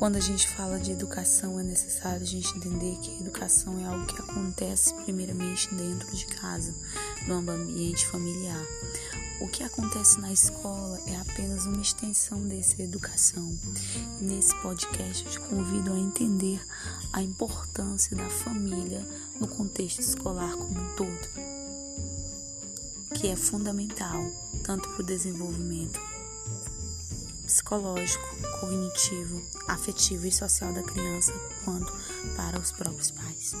Quando a gente fala de educação, é necessário a gente entender que a educação é algo que acontece primeiramente dentro de casa, no ambiente familiar. O que acontece na escola é apenas uma extensão dessa educação. Nesse podcast eu te convido a entender a importância da família no contexto escolar como um todo, que é fundamental tanto para o desenvolvimento psicológico, cognitivo, afetivo e social da criança, quanto para os próprios pais.